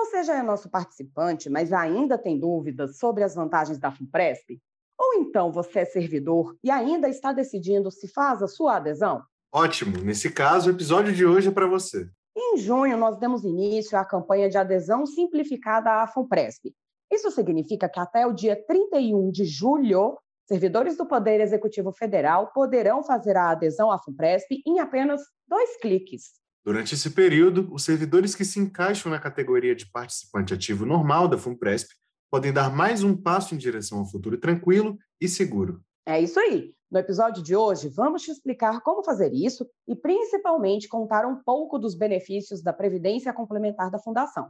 Você já é nosso participante, mas ainda tem dúvidas sobre as vantagens da FUNPRESP? Ou então você é servidor e ainda está decidindo se faz a sua adesão? Ótimo! Nesse caso, o episódio de hoje é para você. Em junho, nós demos início à campanha de adesão simplificada à FUNPRESP. Isso significa que até o dia 31 de julho, servidores do Poder Executivo Federal poderão fazer a adesão à FUNPRESP em apenas dois cliques. Durante esse período, os servidores que se encaixam na categoria de participante ativo normal da FUNPRESP podem dar mais um passo em direção ao futuro tranquilo e seguro. É isso aí. No episódio de hoje, vamos te explicar como fazer isso e, principalmente, contar um pouco dos benefícios da Previdência Complementar da Fundação.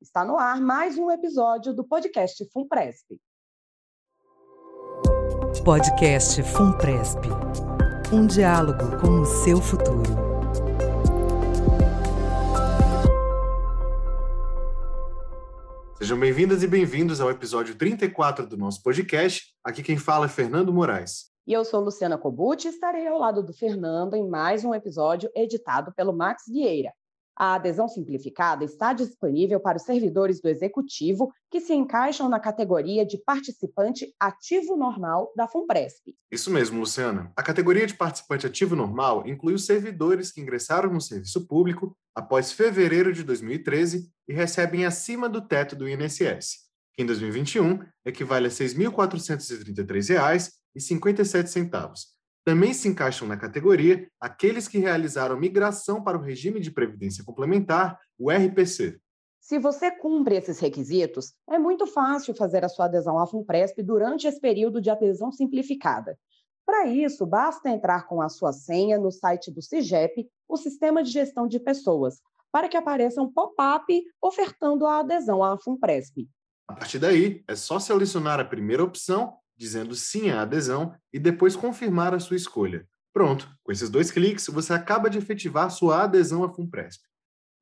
Está no ar mais um episódio do podcast FUNPRESP. Podcast FUNPRESP um diálogo com o seu futuro. Sejam bem-vindas e bem-vindos ao episódio 34 do nosso podcast. Aqui quem fala é Fernando Moraes. E eu sou Luciana Cobucci e estarei ao lado do Fernando em mais um episódio editado pelo Max Vieira. A adesão simplificada está disponível para os servidores do Executivo que se encaixam na categoria de participante ativo normal da FUNPRESP. Isso mesmo, Luciana. A categoria de participante ativo normal inclui os servidores que ingressaram no serviço público após fevereiro de 2013 e recebem acima do teto do INSS, que em 2021 equivale a R$ 6.433,57 também se encaixam na categoria aqueles que realizaram migração para o regime de previdência complementar, o RPC. Se você cumpre esses requisitos, é muito fácil fazer a sua adesão à FUNPRESP durante esse período de adesão simplificada. Para isso, basta entrar com a sua senha no site do CIGEP, o Sistema de Gestão de Pessoas, para que apareça um pop-up ofertando a adesão à FUNPRESP. A partir daí, é só selecionar a primeira opção dizendo sim à adesão e depois confirmar a sua escolha. Pronto, com esses dois cliques, você acaba de efetivar sua adesão à FUNPRESP.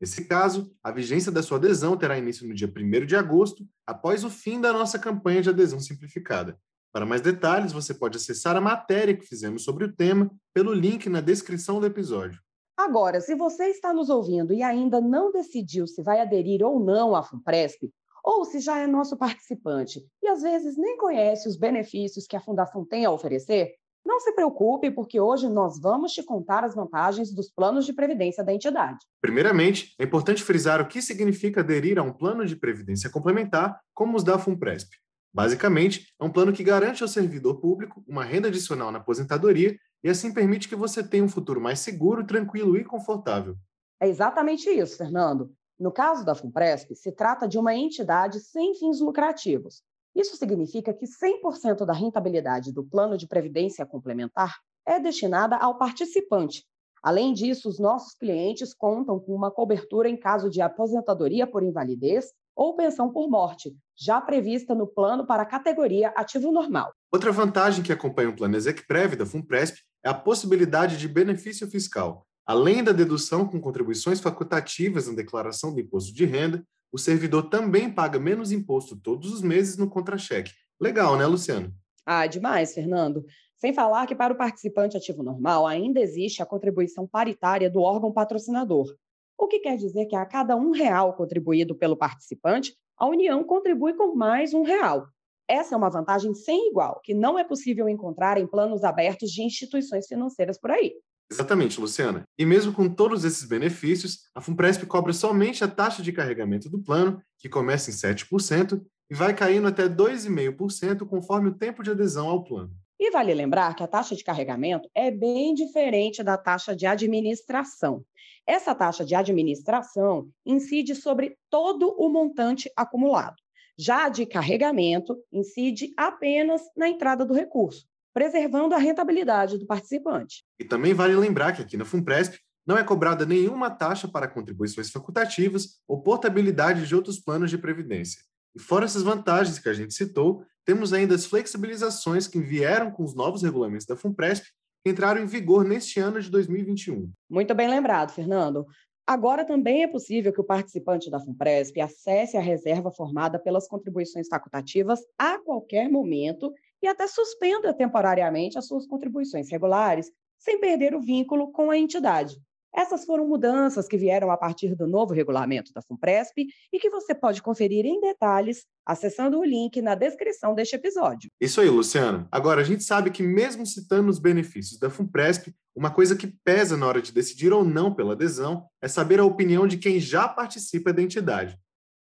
Nesse caso, a vigência da sua adesão terá início no dia 1 de agosto, após o fim da nossa campanha de adesão simplificada. Para mais detalhes, você pode acessar a matéria que fizemos sobre o tema pelo link na descrição do episódio. Agora, se você está nos ouvindo e ainda não decidiu se vai aderir ou não à FUNPRESP, ou se já é nosso participante e às vezes nem conhece os benefícios que a Fundação tem a oferecer, não se preocupe, porque hoje nós vamos te contar as vantagens dos planos de previdência da entidade. Primeiramente, é importante frisar o que significa aderir a um plano de previdência complementar, como os da FUNPRESP. Basicamente, é um plano que garante ao servidor público uma renda adicional na aposentadoria e assim permite que você tenha um futuro mais seguro, tranquilo e confortável. É exatamente isso, Fernando. No caso da FUNPRESP, se trata de uma entidade sem fins lucrativos. Isso significa que 100% da rentabilidade do plano de previdência complementar é destinada ao participante. Além disso, os nossos clientes contam com uma cobertura em caso de aposentadoria por invalidez ou pensão por morte, já prevista no plano para a categoria ativo normal. Outra vantagem que acompanha o plano Execprev da FUNPRESP é a possibilidade de benefício fiscal. Além da dedução com contribuições facultativas na declaração do imposto de renda, o servidor também paga menos imposto todos os meses no contra-cheque. Legal, né, Luciano? Ah, demais, Fernando. Sem falar que para o participante ativo normal ainda existe a contribuição paritária do órgão patrocinador, o que quer dizer que a cada um real contribuído pelo participante, a União contribui com mais um real. Essa é uma vantagem sem igual, que não é possível encontrar em planos abertos de instituições financeiras por aí. Exatamente, Luciana. E mesmo com todos esses benefícios, a FUNPRESP cobra somente a taxa de carregamento do plano, que começa em 7%, e vai caindo até 2,5% conforme o tempo de adesão ao plano. E vale lembrar que a taxa de carregamento é bem diferente da taxa de administração. Essa taxa de administração incide sobre todo o montante acumulado. Já a de carregamento incide apenas na entrada do recurso preservando a rentabilidade do participante. E também vale lembrar que aqui na FUNPRESP não é cobrada nenhuma taxa para contribuições facultativas ou portabilidade de outros planos de previdência. E fora essas vantagens que a gente citou, temos ainda as flexibilizações que vieram com os novos regulamentos da FUNPRESP que entraram em vigor neste ano de 2021. Muito bem lembrado, Fernando. Agora também é possível que o participante da FUNPRESP acesse a reserva formada pelas contribuições facultativas a qualquer momento e até suspenda temporariamente as suas contribuições regulares, sem perder o vínculo com a entidade. Essas foram mudanças que vieram a partir do novo regulamento da FUNPRESP e que você pode conferir em detalhes acessando o link na descrição deste episódio. Isso aí, Luciano. Agora, a gente sabe que, mesmo citando os benefícios da FUNPRESP, uma coisa que pesa na hora de decidir ou não pela adesão é saber a opinião de quem já participa da entidade.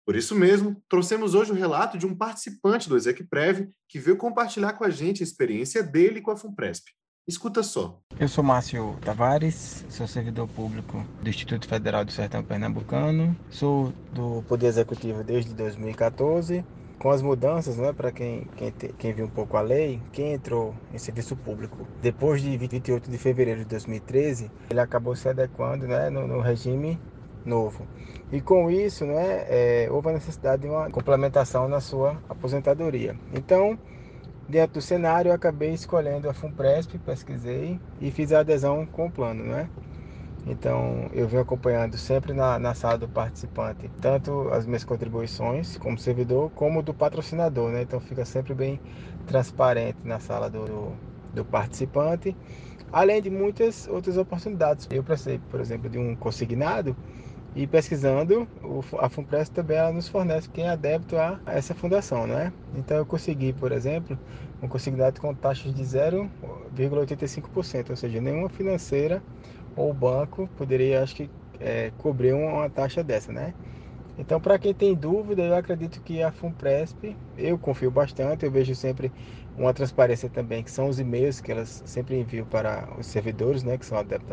Por isso mesmo, trouxemos hoje o relato de um participante do ExecPrev que veio compartilhar com a gente a experiência dele com a FUNPRESP. Escuta só. Eu sou Márcio Tavares, sou servidor público do Instituto Federal do Sertão Pernambucano, sou do Poder Executivo desde 2014. Com as mudanças, né, para quem, quem, quem viu um pouco a lei, quem entrou em serviço público depois de 28 de fevereiro de 2013, ele acabou se adequando né, no, no regime novo. E com isso, né, é, houve a necessidade de uma complementação na sua aposentadoria. Então, dentro do cenário, eu acabei escolhendo a FUNPRESP, pesquisei e fiz a adesão com o plano, né? Então, eu venho acompanhando sempre na, na sala do participante, tanto as minhas contribuições como servidor, como do patrocinador, né? Então, fica sempre bem transparente na sala do, do, do participante, além de muitas outras oportunidades. Eu precisei, por exemplo, de um consignado e pesquisando, a FUNPRES também ela nos fornece quem é débito a essa fundação, né? Então eu consegui, por exemplo, um consignado com taxas de 0,85%, ou seja, nenhuma financeira ou banco poderia, acho que, é, cobrir uma taxa dessa, né? Então, para quem tem dúvida, eu acredito que a FUNPRESP, eu confio bastante, eu vejo sempre uma transparência também, que são os e-mails que elas sempre enviam para os servidores, né, que são adeptos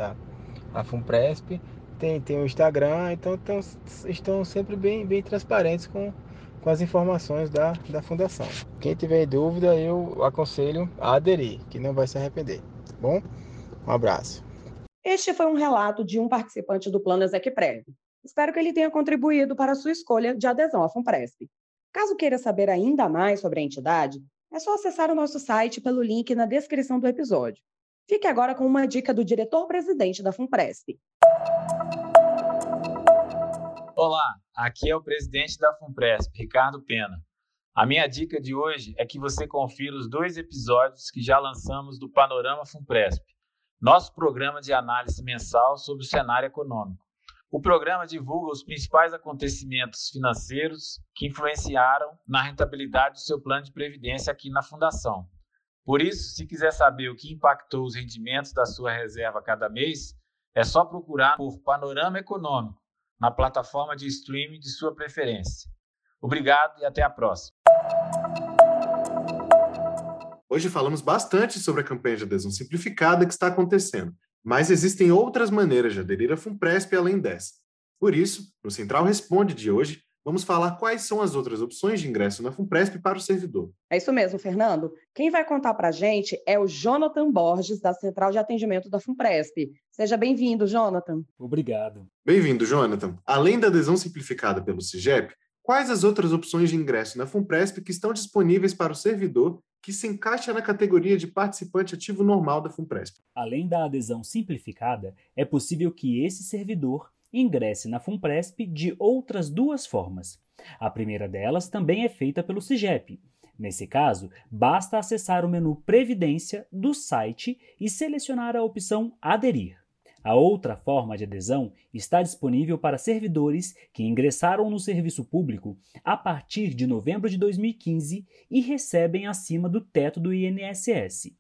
à FUNPRESP tem, tem o Instagram, então tão, estão sempre bem, bem transparentes com, com as informações da, da fundação. Quem tiver dúvida, eu aconselho a aderir, que não vai se arrepender. Tá bom? Um abraço. Este foi um relato de um participante do Plano Execprev. Espero que ele tenha contribuído para a sua escolha de adesão à FUNPRESP. Caso queira saber ainda mais sobre a entidade, é só acessar o nosso site pelo link na descrição do episódio. Fique agora com uma dica do diretor-presidente da FUNPRESP. Olá, aqui é o presidente da FUNPRESP, Ricardo Pena. A minha dica de hoje é que você confira os dois episódios que já lançamos do Panorama FUNPRESP, nosso programa de análise mensal sobre o cenário econômico. O programa divulga os principais acontecimentos financeiros que influenciaram na rentabilidade do seu plano de previdência aqui na Fundação. Por isso, se quiser saber o que impactou os rendimentos da sua reserva cada mês, é só procurar por Panorama Econômico na plataforma de streaming de sua preferência. Obrigado e até a próxima. Hoje falamos bastante sobre a campanha de adesão simplificada que está acontecendo, mas existem outras maneiras de aderir à FUNPRESP além dessa. Por isso, no Central Responde de hoje, vamos falar quais são as outras opções de ingresso na FUNPRESP para o servidor. É isso mesmo, Fernando. Quem vai contar para a gente é o Jonathan Borges, da Central de Atendimento da FUNPRESP. Seja bem-vindo, Jonathan. Obrigado. Bem-vindo, Jonathan. Além da adesão simplificada pelo CIGEP, quais as outras opções de ingresso na FUNPRESP que estão disponíveis para o servidor que se encaixa na categoria de participante ativo normal da FUNPRESP? Além da adesão simplificada, é possível que esse servidor ingresse na FUNPRESP de outras duas formas. A primeira delas também é feita pelo CIGEP. Nesse caso, basta acessar o menu Previdência do site e selecionar a opção Aderir. A outra forma de adesão está disponível para servidores que ingressaram no serviço público a partir de novembro de 2015 e recebem acima do teto do INSS.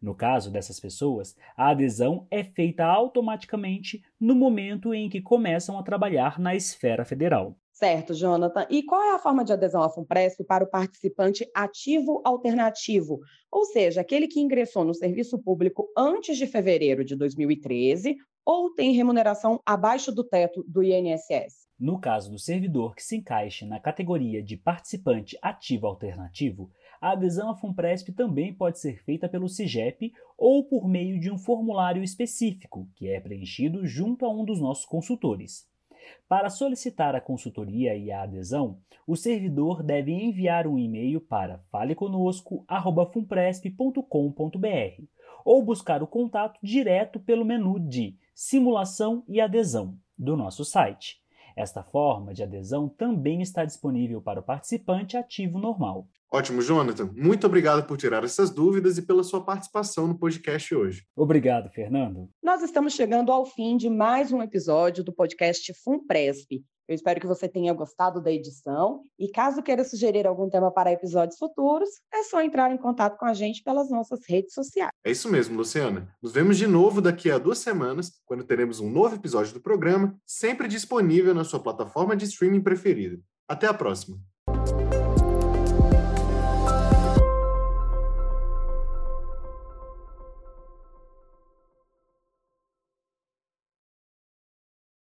No caso dessas pessoas, a adesão é feita automaticamente no momento em que começam a trabalhar na esfera federal. Certo, Jonathan. E qual é a forma de adesão à FUNPRESP para o participante ativo alternativo? Ou seja, aquele que ingressou no serviço público antes de fevereiro de 2013 ou tem remuneração abaixo do teto do INSS? No caso do servidor que se encaixe na categoria de participante ativo alternativo, a adesão à FUNPRESP também pode ser feita pelo CIGEP ou por meio de um formulário específico, que é preenchido junto a um dos nossos consultores. Para solicitar a consultoria e a adesão, o servidor deve enviar um e-mail para faleconosco@funpresp.com.br ou buscar o contato direto pelo menu de Simulação e Adesão do nosso site. Esta forma de adesão também está disponível para o participante ativo normal. Ótimo, Jonathan. Muito obrigado por tirar essas dúvidas e pela sua participação no podcast hoje. Obrigado, Fernando. Nós estamos chegando ao fim de mais um episódio do podcast FUNPRESP. Eu espero que você tenha gostado da edição e caso queira sugerir algum tema para episódios futuros, é só entrar em contato com a gente pelas nossas redes sociais. É isso mesmo, Luciana. Nos vemos de novo daqui a duas semanas, quando teremos um novo episódio do programa, sempre disponível na sua plataforma de streaming preferida. Até a próxima!